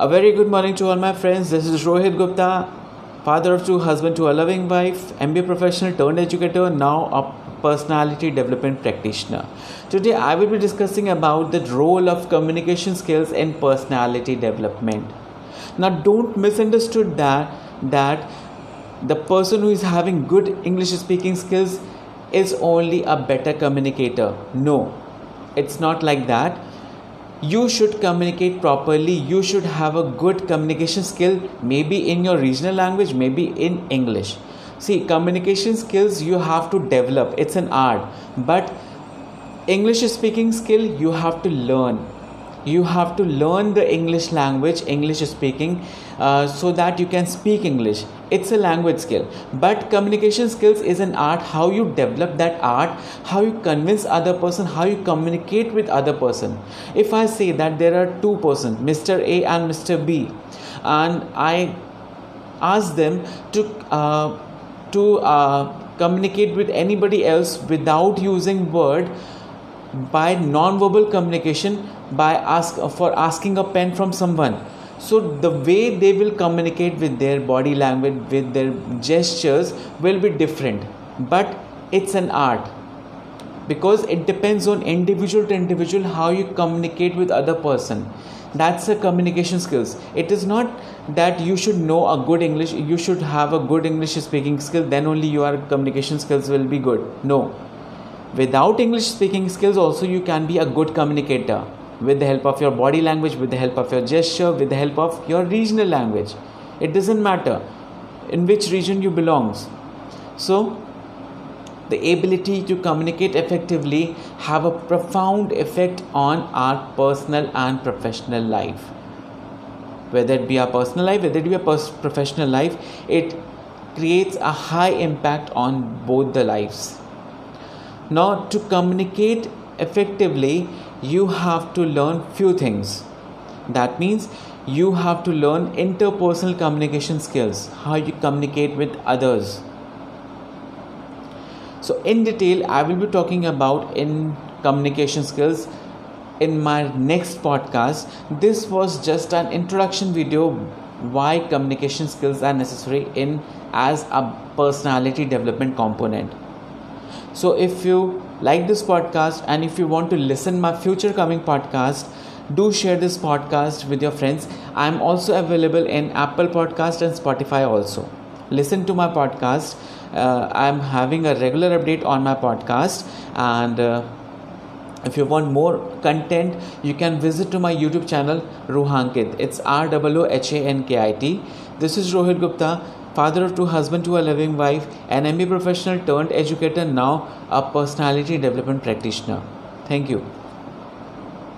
A very good morning to all my friends. This is Rohit Gupta, father of two, husband to a loving wife, MBA professional turned educator, now a personality development practitioner. Today I will be discussing about the role of communication skills in personality development. Now don't misunderstood that that the person who is having good English speaking skills is only a better communicator. No, it's not like that you should communicate properly. You should have a good communication skill maybe in your regional language maybe in english. See communication skills you have to develop. It's an art. But english speaking skill you have to learn you have to learn the english language english speaking uh, so that you can speak english. It's a language skill. But communication skills is an art. How you develop that art how you convince other person how you communicate with other person. If i say that there are two person mr a and mr b and i ask them to uh, to uh, communicate with anybody else without using word by non-verbal communication by ask for asking a pen from someone. So the way they will communicate with their body language with their gestures will be different. But it's an art. Because it depends on individual to individual how you communicate with other person. That's a communication skills. It is not that you should know a good english you should have a good english speaking skill then only your communication skills will be good. No. Without english speaking skills also you can be a good communicator with the help of your body language, with the help of your gesture, with the help of your regional language. It doesn't matter in which region you belong. So, the ability to communicate effectively have a profound effect on our personal and professional life. Whether it be our personal life, whether it be a professional life, it creates a high impact on both the lives. Now, to communicate effectively, you have to learn few things. That means you have to learn interpersonal communication skills how you communicate with others. So in detail i will be talking about in communication skills in my next podcast. This was just an introduction video why communication skills are necessary in as a personality development component so if you like this podcast and if you want to listen my future coming podcast do share this podcast with your friends. I'm also available in apple podcast and spotify also. Listen to my podcast. Uh, i'm having a regular update on my podcast. And uh, if you want more content you can visit to my youtube channel ruhankit it's r w h a n k i t. This is rohit gupta father of two, husband to a loving wife, an MBA professional turned educator, now a personality development practitioner. Thank you.